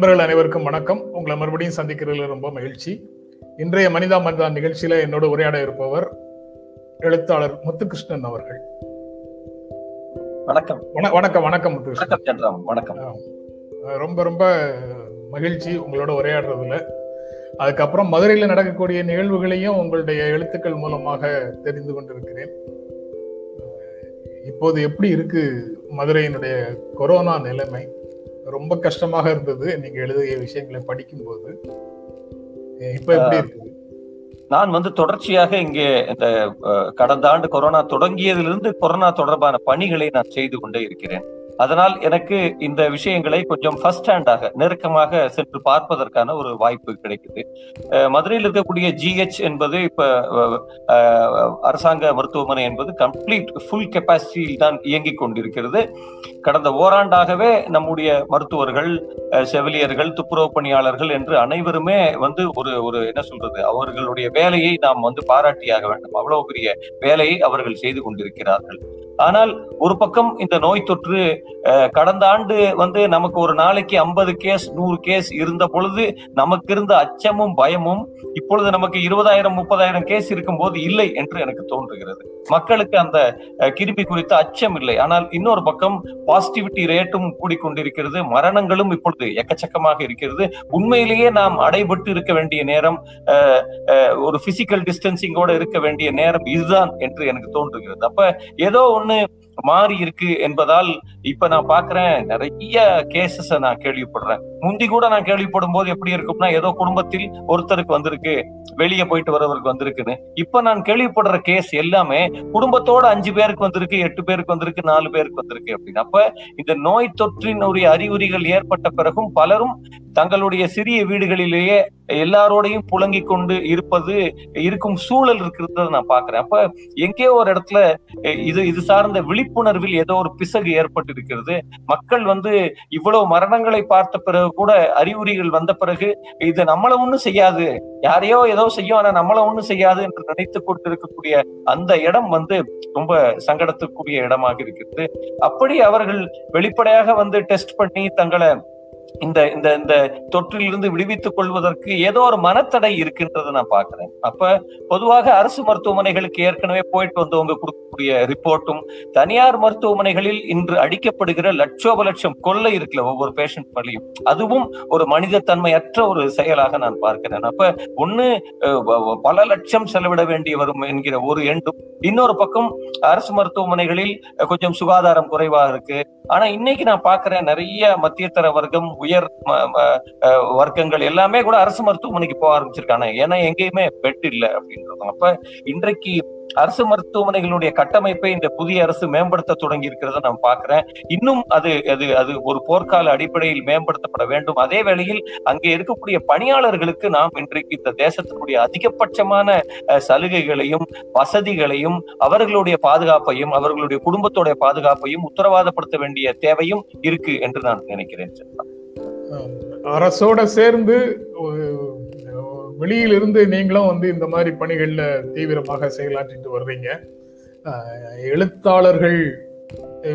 நண்பர்கள் அனைவருக்கும் வணக்கம். உங்களை மறுபடியும் சந்திக்கிறதுல ரொம்ப மகிழ்ச்சி. இன்றைய மனிதா மனிதா நிகழ்ச்சியில என்னோட உரையாட இருப்பவர் எழுத்தாளர் முத்துகிருஷ்ணன் அவர்கள். வணக்கம். வண- வணக்கம் வணக்கம் முத்துகிருஷ்ணன். வணக்கம் ரொம்ப ரொம்ப மகிழ்ச்சி உங்களோட உரையாடுறதுல. அதுக்கப்புறம் மதுரையில நடக்கக்கூடிய நிகழ்வுகளையும் உங்களுடைய எழுத்துக்கள் மூலமாக தெரிந்து கொண்டிருக்கிறேன். இப்போது எப்படி இருக்கு மதுரையினுடைய கொரோனா நிலைமை? ரொம்ப கஷ்டமாக இருந்தது நீங்க எழுதிய விஷயங்களை படிக்கும்போது. இப்ப எப்படி இருக்குது? நான் வந்து தொடர்ச்சியாக இங்கே இந்த கடந்த ஆண்டு கொரோனா தொடங்கியதிலிருந்து கொரோனா தொடர்பான பணிகளை நான் செய்து கொண்டே இருக்கிறேன். அதனால் எனக்கு இந்த விஷயங்களை கொஞ்சம் ஃபர்ஸ்ட் ஹேண்டாக நெருக்கமாக சென்று பார்ப்பதற்கான ஒரு வாய்ப்பு கிடைக்குது. மதுரையில் இருக்கக்கூடிய ஜிஹெச் என்பது இப்ப அரசாங்க மருத்துவமனை என்பது கம்ப்ளீட் ஃபுல் கெப்பாசிட்டியில் தான் இயங்கிக் கொண்டிருக்கிறது. கடந்த ஓராண்டாகவே நம்முடைய மருத்துவர்கள் அஹ், செவிலியர்கள் துப்புரவு பணியாளர்கள் என்று அனைவருமே வந்து ஒரு ஒரு என்ன சொல்றது அவர்களுடைய வேலையை நாம் வந்து பாராட்டியாக வேண்டும். அவ்வளவு பெரிய வேலையை அவர்கள் செய்து கொண்டிருக்கிறார்கள். ஆனால் ஒரு பக்கம் இந்த நோய் தொற்று கடந்த ஆண்டு வந்து நமக்கு ஒரு நாளைக்கு ஐம்பது கேஸ் நூறு கேஸ் இருந்த பொழுது நமக்கு இருந்த அச்சமும் பயமும் இப்பொழுது நமக்கு இருபதாயிரம் முப்பதாயிரம் கேஸ் இருக்கும்போது இல்லை என்று எனக்கு தோன்றுகிறது. மக்களுக்கு அந்த கிருமி குறித்த அச்சம் இல்லை. ஆனால் இன்னொரு பக்கம் பாசிட்டிவிட்டி ரேட்டும் கூடிக்கொண்டிருக்கிறது. மரணங்களும் இப்பொழுது எக்கச்சக்கமாக இருக்கிறது. உண்மையிலேயே நாம் அடைபட்டு இருக்க வேண்டிய நேரம் ஒரு பிசிக்கல் டிஸ்டன்சிங்கோட இருக்க வேண்டிய நேரம் இதுதான் என்று எனக்கு தோன்றுகிறது. அப்ப ஏதோ ஒண்ணு மாறி இருக்கு என்பதால் இப்ப நான் பாக்குறேன் நிறைய கேசஸ நான் கேள்விப்படுறேன். முந்தி கூட நான் கேள்விப்படும் போது எப்படி இருக்கும்னா ஏதோ குடும்பத்தில் ஒருத்தருக்கு வந்திருக்கு வெளியே போயிட்டு வரவருக்கு வந்திருக்குன்னு. இப்ப நான் கேள்விப்படுற கேஸ் எல்லாமே குடும்பத்தோட அஞ்சு பேருக்கு வந்திருக்கு எட்டு பேருக்கு வந்திருக்கு நாலு பேருக்கு வந்திருக்கு அப்படின்னு. அப்ப இந்த நோய் தொற்றினுடைய அறிகுறிகள் ஏற்பட்ட பிறகும் பலரும் தங்களுடைய சிறிய வீடுகளிலேயே எல்லாரோடையும் புழங்கி கொண்டு இருப்பது இருக்கும் சூழல் இருக்கிறத நான் பாக்குறேன். அப்ப எங்கேயோ ஒரு இடத்துல இது இது சார்ந்த விழிப்பு விழிப்புணர்வில் ஏதோ ஒரு பிசகு ஏற்பட்டு இருக்கிறது மக்கள் வந்து இவ்வளவு மரணங்களை பார்த்த பிறகு கூட அறிகுறிகள் வந்த பிறகு இது நம்மள ஒண்ணும் செய்யாது. யாரையோ ஏதோ செய்யும் ஆனா நம்மள ஒண்ணும் செய்யாது என்று நினைத்துக் கொண்டிருக்கக்கூடிய அந்த இடம் வந்து ரொம்ப சங்கடத்துக்குரிய இடமாக இருக்கிறது. அப்படி அவர்கள் வெளிப்படையாக வந்து டெஸ்ட் பண்ணி தங்களை இந்த இந்த இந்த தொற்றிலிருந்து விடுவித்துக் கொள்வதற்கு ஏதோ ஒரு மனத்தடை இருக்கின்றதை நான் பாக்குறேன் அப்ப பொதுவாக அரசு மருத்துவமனைகளுக்கு ஏற்கனவே போயிட்டு வந்தவங்க கொடுக்கக்கூடிய ரிப்போர்ட்டும் தனியார் மருத்துவமனைகளில் இன்று அடிக்கப்படுகிற லட்சோப லட்சம் கொள்ளை இருக்குல்ல ஒவ்வொரு பேஷண்ட் பள்ளியும் அதுவும் ஒரு மனிதத்தன்மையற்ற ஒரு செயலாக நான் பார்க்கிறேன். அப்ப ஒண்ணு பல லட்சம் செலவிட வேண்டி வரும் என்கிற ஒரு எண்டும் இன்னொரு பக்கம் அரசு மருத்துவமனைகளில் கொஞ்சம் சுகாதாரம் குறைவா இருக்கு. ஆனா இன்னைக்கு நான் பாக்குறேன் நிறைய மத்தியதர வர்க்கம் உயர் அஹ், வர்க்கங்கள் எல்லாமே கூட அரசு மருத்துவமனைக்கு போக ஆரம்பிச்சிருக்காங்க. ஏன்னா எங்கேயுமே பெட் இல்லை அப்படின்றது அப்ப இன்றைக்கு அரசு மருத்துவமனைகளுடைய கட்டமைப்பை இந்த புதிய அரசு மேம்படுத்த தொடங்கி இருக்கிறத நான் பாக்குறேன் இன்னும் அது அது அது ஒரு போர்க்கால அடிப்படையில் மேம்படுத்தப்பட வேண்டும். அதே வேளையில் அங்கே இருக்கக்கூடிய பணியாளர்களுக்கு நாம் இன்றைக்கு இந்த தேசத்தினுடைய அதிகபட்சமான அஹ், சலுகைகளையும் வசதிகளையும் அவர்களுடைய பாதுகாப்பையும் அவர்களுடைய குடும்பத்தோட பாதுகாப்பையும் உத்தரவாதப்படுத்த வேண்டிய தேவையும் இருக்கு என்று நான் நினைக்கிறேன். சார். அரசோட சேர்ந்து வெளியிலிருந்து நீங்களும் வந்து இந்த மாதிரி பணிகளில் தீவிரமாக செயலாற்றிட்டு வர்றீங்க. எழுத்தாளர்கள்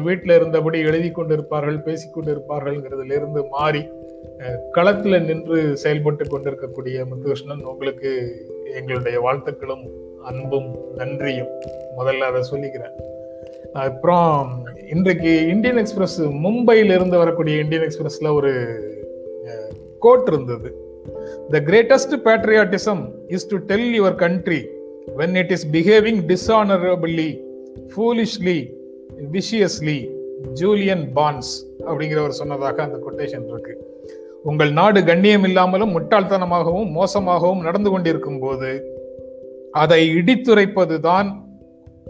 வீட்டில் இருந்தபடி எழுதி கொண்டிருப்பார்கள் பேசி கொண்டிருப்பார்கள்ங்கிறதுல இருந்து மாறி களத்தில் நின்று செயல்பட்டு கொண்டிருக்கக்கூடிய முத்துகிருஷ்ணன் உங்களுக்கு எங்களுடைய வாழ்த்துக்களும் அன்பும் நன்றியும். முதல்ல அதை சொல்லிக்கிறேன். அப்புறம் இன்றைக்கு இந்தியன் எக்ஸ்பிரஸ் மும்பையில இருந்து வரக்கூடிய இந்தியன் எக்ஸ்பிரஸ்ல ஒரு கோட் இருந்தது. The greatest patriotism is to tell your country when it is behaving dishonorably foolishly viciously Julian Barnes அப்படிங்கிறவர் சொன்னதாக அந்த கொட்டேஷன் இருக்கு. உங்கள் நாடு கண்ணியம் இல்லாமலும் முட்டாள்தனமாகவும் மோசமாகவும் நடந்து கொண்டிருக்கும் போது அதை இடித்துரைப்பதுதான்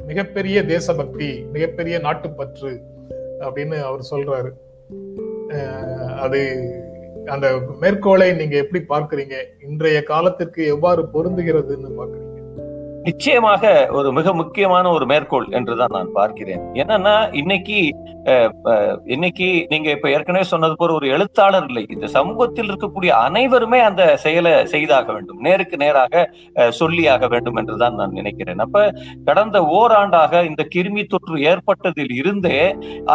மிகப்பெரிய தேசபக்தி மிகப்பெரிய நாட்டுப்பற்று அப்படின்னு அவர் சொல்றாரு. அது அந்த மேற்கோளை நீங்க எப்படி பார்க்கறீங்க? இன்றைய காலத்திற்கு எவ்வாறு பொருந்துகிறதுன்னு பாக்குறீங்க நிச்சயமாக ஒரு மிக முக்கியமான ஒரு மேற்கோள் என்றுதான் நான் பார்க்கிறேன். என்னன்னா இன்னைக்கு இன்னைக்கு நீங்க இப்ப ஏற்கனவே சொன்னது போல ஒரு எழுத்தாளர் இல்லை. இந்த சமூகத்தில் இருக்கக்கூடிய அனைவருமே அந்த செயலை செய்தாக வேண்டும். நேருக்கு நேராக சொல்லியாக வேண்டும் என்றுதான் நான் நினைக்கிறேன். அப்ப கடந்த ஓராண்டாக இந்த கிருமி தொற்று ஏற்பட்டதில் இருந்தே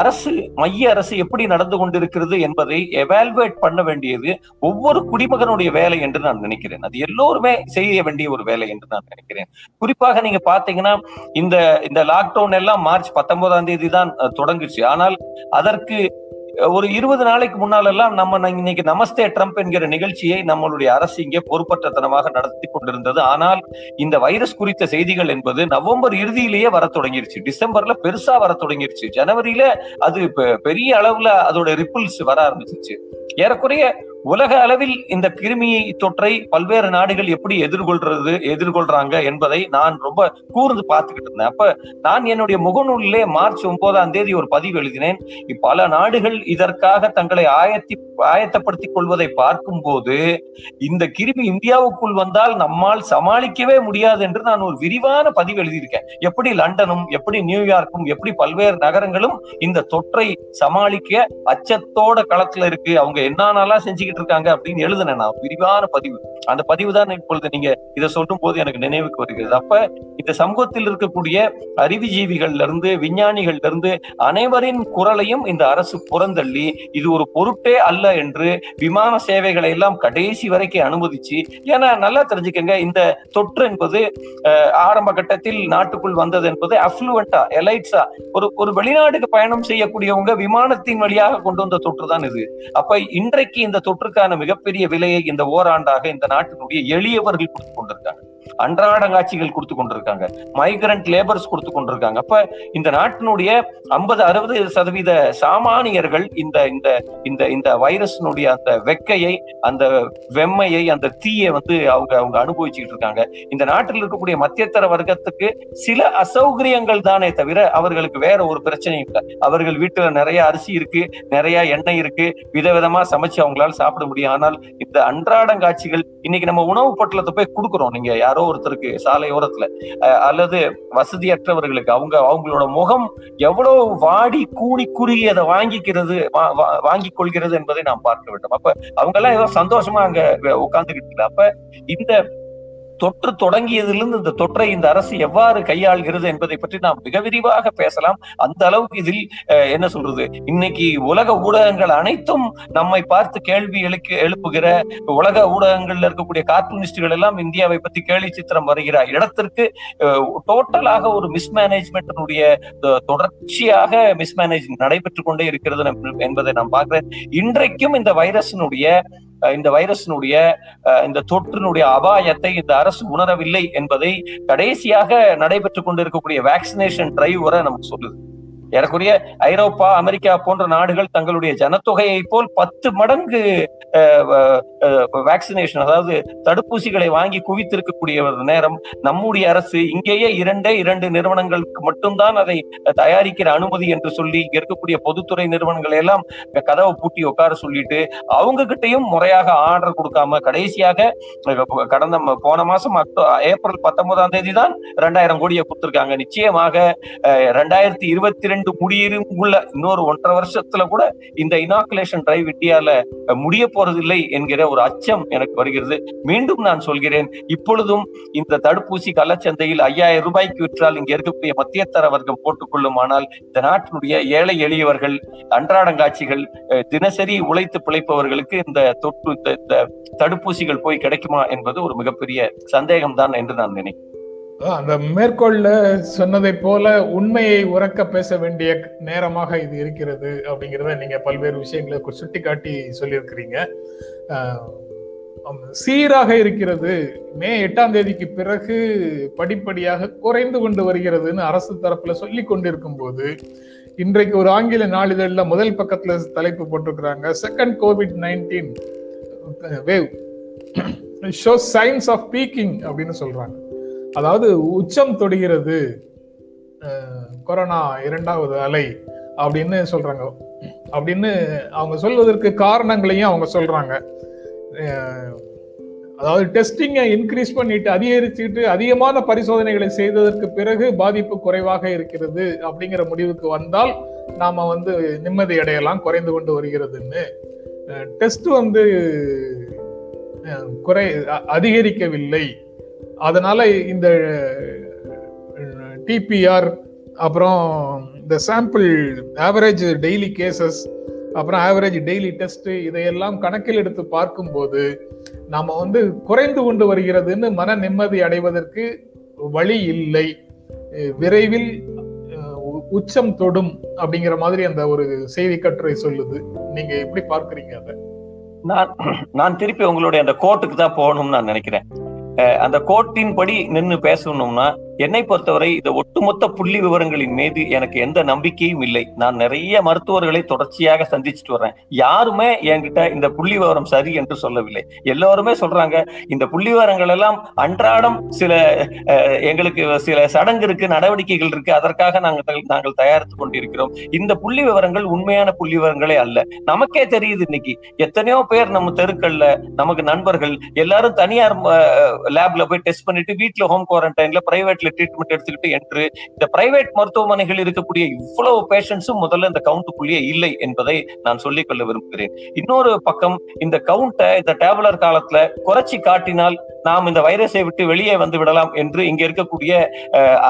அரசு மைய அரசு எப்படி நடந்து கொண்டிருக்கிறது என்பதை எவால்வேட் பண்ண வேண்டியது ஒவ்வொரு குடிமகனுடைய வேலை என்று நான் நினைக்கிறேன். அது எல்லோருமே செய்ய வேண்டிய ஒரு வேலை என்று நான் நினைக்கிறேன். குறிப்பாக நீங்க பாத்தீங்கன்னா இந்த இந்த லாக்டவுன் எல்லாம் மார்ச் பத்தொன்பதாம் தேதி தான் தொடங்குச்சு ஆனால் அதற்கு ஒரு இருபது நாளைக்கு முன்னாலெல்லாம் நம்ம இன்னைக்கு நமஸ்தே ட்ரம்ப் என்கிற நிகழ்ச்சியை நம்மளுடைய அரசு இங்கே பொறுப்பற்றத்தனமாக நடத்தி கொண்டிருந்தது. ஆனால் இந்த வைரஸ் குறித்த செய்திகள் என்பது நவம்பர் இறுதியிலேயே வர தொடங்கிருச்சு. டிசம்பர்ல பெருசா வர தொடங்கிருச்சு. ஜனவரியில அது பெ- பெரிய அளவுல அதோட ரிப்பிள்ஸ் வர ஆரம்பிச்சிருச்சு. ஏறக்குறைய உலக அளவில் இந்த கிருமி தொற்றை பல்வேறு நாடுகள் எப்படி எதிர்கொள்றது எதிர்கொள்றாங்க என்பதை நான் ரொம்ப கூர்ந்து பார்த்துக்கிட்டு இருந்தேன். அப்ப நான் என்னுடைய முகநூலிலே மார்ச் ஒன்பதாம் தேதி ஒரு பதிவு எழுதினேன். பல நாடுகள் இதற்காக தங்களை ஆயத்தி ஆயத்தப்படுத்திக் கொள்வதை பார்க்கும் போது இந்த கிருமி இந்தியாவுக்குள் வந்தால் நம்மால் சமாளிக்கவே முடியாது என்று நான் ஒரு விரிவான பதிவு எழுதியிருக்கேன். எப்படி லண்டனும் எப்படி நியூயார்க்கும் எப்படி பல்வேறு நகரங்களும் இந்த தொற்றை சமாளிக்க அச்சத்தோட களத்துல இருக்கு. அவங்க என்னென்னலாம் செஞ்சுக்கிட்டு இருக்காங்க அப்படின்னு எழுதினேன் நான். விரிவான பதிவு. அந்த பதிவு தான் இப்பொழுது நீங்க இதை சொல்லும் போது எனக்கு நினைவுக்கு வருகிறது. அப்ப இந்த சமூகத்தில் இருக்கக்கூடிய அறிவுஜீவிகள்ல இருந்து விஞ்ஞானிகள்ல இருந்து அனைவரின் குரலையும் இந்த அரசு புறந்தள்ளி இது ஒரு பொருட்டே அல்ல என்று விமான சேவைகளை எல்லாம் கடைசி வரைக்கும் அனுமதிச்சு ஏன்னா நல்லா தெரிஞ்சுக்கங்க இந்த தொற்று என்பது ஆரம்ப கட்டத்தில் நாட்டுக்குள் வந்தது என்பது அஃப்ளூவெண்டா எலைட்ஸா ஒரு ஒரு வெளிநாட்டுக்கு பயணம் செய்யக்கூடியவங்க விமானத்தின் வழியாக கொண்டு வந்த தொற்று தான் இது. அப்ப இன்றைக்கு இந்த தொற்று தொற்றுக்கான மிகப்பெரிய விலையை இந்த ஓராண்டாக இந்த நாட்டினுடைய எளியவர்கள் கொடுத்து கொண்டிருக்காங்க. அன்றாடங்காட்சிகள் கொடுத்து கொண்டிருக்காங்க. மைக்ரண்ட் லேபர்ஸ் கொடுத்து கொண்டிருக்காங்க. அப்ப இந்த நாட்டினுடைய ஐம்பது அறுபது சதவீத சாமானியர்கள் இந்த இந்த இந்த இந்த வைரஸ்னுடைய அந்த வெக்கையை அந்த வெம்மையை அந்த தீயை வந்து அவங்க அவங்க அனுபவிச்சுக்கிட்டு இருக்காங்க. இந்த நாட்டில் இருக்கக்கூடிய மத்தியத்தர வர்க்கத்துக்கு சில அசௌகரியங்கள் தானே தவிர அவர்களுக்கு வேற ஒரு பிரச்சனையும் இல்லை. அவர்கள் வீட்டுல நிறைய அரிசி இருக்கு நிறைய எண்ணெய் இருக்கு விதவிதமா சமைச்சு அவங்களால சாப்பிட முடியும். ஆனால் இந்த அன்றாடங்காட்சிகள் இன்னைக்கு நம்ம உணவு பொட்டலத்தை போய் கொடுக்குறோம். நீங்க யாரோ ஒருத்தருக்கு சாலை ஓரத்துல அல்லது வசதியற்றவர்களுக்கு அவங்க அவங்களோட முகம் எவ்வளவு வாடி கூடி குறுகி அதை வாங்கிக்கிறது வா- வா- வாங்கிக் கொள்கிறது என்பதை நாம் பார்க்க வேண்டும். அப்ப அவங்க எல்லாம் ஏதோ சந்தோஷமா அங்க உட்கார்ந்துகிட்டு அப்ப இந்த தொற்று தொடங்கியதிலிருந்து இந்த தொற்றை இந்த அரசு எவ்வாறு கையாள்கிறது என்பதை பற்றி நாம் மிக விரிவாக பேசலாம். அந்த அளவுக்கு இதில் அஹ், என்ன சொல்றது? இன்னைக்கு உலக ஊடகங்கள் அனைத்தும் நம்மை பார்த்து கேள்வி எழுக்க எழுப்புகிற உலக ஊடகங்கள்ல இருக்கக்கூடிய கார்ட்டூனிஸ்டுகள் எல்லாம் இந்தியாவை பத்தி கேலி சித்திரம் வருகிற இடத்திற்கு டோட்டலாக ஒரு மிஸ்மேனேஜ்மெண்ட்டினுடைய தொடர்ச்சியாக மிஸ்மேனேஜ் நடைபெற்றுக் கொண்டே இருக்கிறது என்பதை நான் பார்க்கிறேன். இன்றைக்கும் இந்த வைரஸினுடைய இந்த வைரஸினுடைய இந்த தொற்றினுடைய அபாயத்தை இந்த அரசு உணரவில்லை என்பதை கடைசியாக நடைபெற்றுக் கொண்டிருக்கக்கூடிய வேக்சினேஷன் டிரைவ் வரை நமக்கு சொல்லுது. ஏறக்குறைய ஐரோப்பா அமெரிக்கா போன்ற நாடுகள் தங்களுடைய ஜனத்தொகையை போல் பத்து மடங்கு வேக்சினேஷன் அதாவது தடுப்பூசிகளை வாங்கி குவித்திருக்கக்கூடிய ஒரு நேரம். நம்முடைய அரசு இங்கேயே இரண்டே இரண்டு நிறுவனங்களுக்கு மட்டும்தான் அதை தயாரிக்கிற அனுமதி என்று சொல்லி இங்க இருக்கக்கூடிய பொதுத்துறை நிறுவனங்களை எல்லாம் கதவை பூட்டி உட்கார சொல்லிட்டு அவங்க கிட்டயும் முறையாக ஆர்டர் கொடுக்காம கடைசியாக கடந்த போன மாசம் அக்டோ ஏப்ரல் பத்தொன்பதாம் தேதி தான் ரெண்டாயிரம் கோடியை கொடுத்திருக்காங்க. நிச்சயமாக ரெண்டாயிரத்தி இருபத்தி ரெண்டு முடியும் உள்ள இன்னொரு ஒன்றரை வருஷத்துல கூட இந்த இனாகுலேஷன் டிரைவ் இந்தியால முடிய போறதில்லை என்கிற ஒரு அச்சம் எனக்கு வருகிறது. மீண்டும் நான் சொல்கிறேன் இப்பொழுதும் இந்த தடுப்பூசி கள்ளச்சந்தையில் ஐயாயிரம் ரூபாய்க்கு விற்றால் இங்க இருக்கக்கூடிய மத்தியத்தர வர்க்கம் போட்டுக்கொள்ளுமானால் இந்த நாட்டினுடைய ஏழை எளியவர்கள் அன்றாடங்காட்சிகள் தினசரி உழைத்து பிழைப்பவர்களுக்கு இந்த தொற்று இந்த- தடுப்பூசிகள் போய் கிடைக்குமா என்பது ஒரு மிகப்பெரிய சந்தேகம்தான் என்று நான் நினைக்கிறேன். அந்த மேற்கோள்ல சொன்னதை போல உண்மையை உறக்க பேச வேண்டிய நேரமாக இது இருக்கிறது அப்படிங்கிறத நீங்க பல்வேறு விஷயங்களை சுட்டி சுட்டிக்காட்டி சொல்லியிருக்கிறீங்க. சீராக இருக்கிறது. மே எட்டாம் தேதிக்கு பிறகு படிப்படியாக குறைந்து கொண்டு வருகிறதுன்னு அரசு தரப்புல சொல்லி கொண்டிருக்கும் போது இன்றைக்கு ஒரு ஆங்கில நாளிதழில் முதல் பக்கத்துல தலைப்பு போட்டிருக்கிறாங்க. Second COVID nineteen wave show signs of peaking அப்படின்னு சொல்றாங்க. அதாவது உச்சம் தொடுகிறது கொரோனா இரண்டாவது அலை அப்படின்னு சொல்றாங்க. அப்படின்னு அவங்க சொல்வதற்கு காரணங்களையும் அவங்க சொல்றாங்க. அதாவது டெஸ்டிங்கை இன்க்ரீஸ் பண்ணிட்டு அதிகரிச்சுட்டு அதிகமான பரிசோதனைகளை செய்ததற்கு பிறகு பாதிப்பு குறைவாக இருக்கிறது அப்படிங்கிற முடிவுக்கு வந்தால் நாம வந்து நிம்மதி அடையலாம் குறைந்து கொண்டு வருகிறதுன்னு. டெஸ்ட் வந்து குறை அதிகரிக்கவில்லை. அதனால இந்த டிபிஆர் அப்புறம் இந்த சாம்பிள் ஆவரேஜ் டெய்லி கேசஸ் அப்புறம் ஆவரேஜ் டெய்லி டெஸ்ட் இதையெல்லாம் கணக்கில் எடுத்து பார்க்கும்போது நாம் வந்து குறைந்து கொண்டு வருகிறதுன்னு மன நிம்மதி அடைவதற்கு வழி இல்லை. விரைவில் உச்சம் தொடும் அப்படிங்கிற மாதிரி அந்த ஒரு செய்தி கட்டுரை சொல்லுது. நீங்க எப்படி பார்க்குறீங்க அதை? நான் நான் திருப்பி உங்களுடைய அந்த கோர்ட்டுக்கு தான் போகணும்னு நான் நினைக்கிறேன். அந்த கோட்டின் படி நின்று பேசணும்னா என்னை பொறுத்தவரை இந்த ஒட்டுமொத்த புள்ளி விவரங்களின் மீது எனக்கு எந்த நம்பிக்கையும் இல்லை. நான் நிறைய மருத்துவர்களை தொடர்ச்சியாக சந்திச்சுட்டு வர்றேன். யாருமே என்கிட்ட இந்த புள்ளி விவரம் சரி என்று சொல்லவில்லை. எல்லோருமே சொல்றாங்க இந்த புள்ளி விவரங்கள் எல்லாம் அன்றாடம் சில எங்களுக்கு சில சடங்கு இருக்கு நடவடிக்கைகள் இருக்கு. அதற்காக நாங்கள் நாங்கள் தயாரித்து கொண்டிருக்கிறோம். இந்த புள்ளி விவரங்கள் உண்மையான புள்ளி விவரங்களே அல்ல. நமக்கே தெரியுது இன்னைக்கு. எத்தனையோ பேர் நம்ம தெருக்கள்ல நமக்கு நண்பர்கள் எல்லாரும் தனியார் லேப்ல போய் டெஸ்ட் பண்ணிட்டு வீட்டுல ஹோம் குவாரண்டைன்ல பிரைவேட்ல ட்ரீட்மெண்ட் எடுத்துக்கிட்டு என்று இந்த பிரைவேட் மருத்துவமனைகள் இருக்கக்கூடிய இவ்வளவு பேஷண்ட்ஸும் முதல்ல இந்த கவுண்ட்டுக்குள்ளேயே இல்லை என்பதை நான் சொல்லிக் கொள்ள விரும்புகிறேன். இன்னொரு பக்கம் இந்த கவுண்டை இந்த டேபுலர் காலத்துல குறைச்சி காட்டினால் நாம் இந்த வைரஸை விட்டு வெளியே வந்து விடலாம் என்று இங்க இருக்கக்கூடிய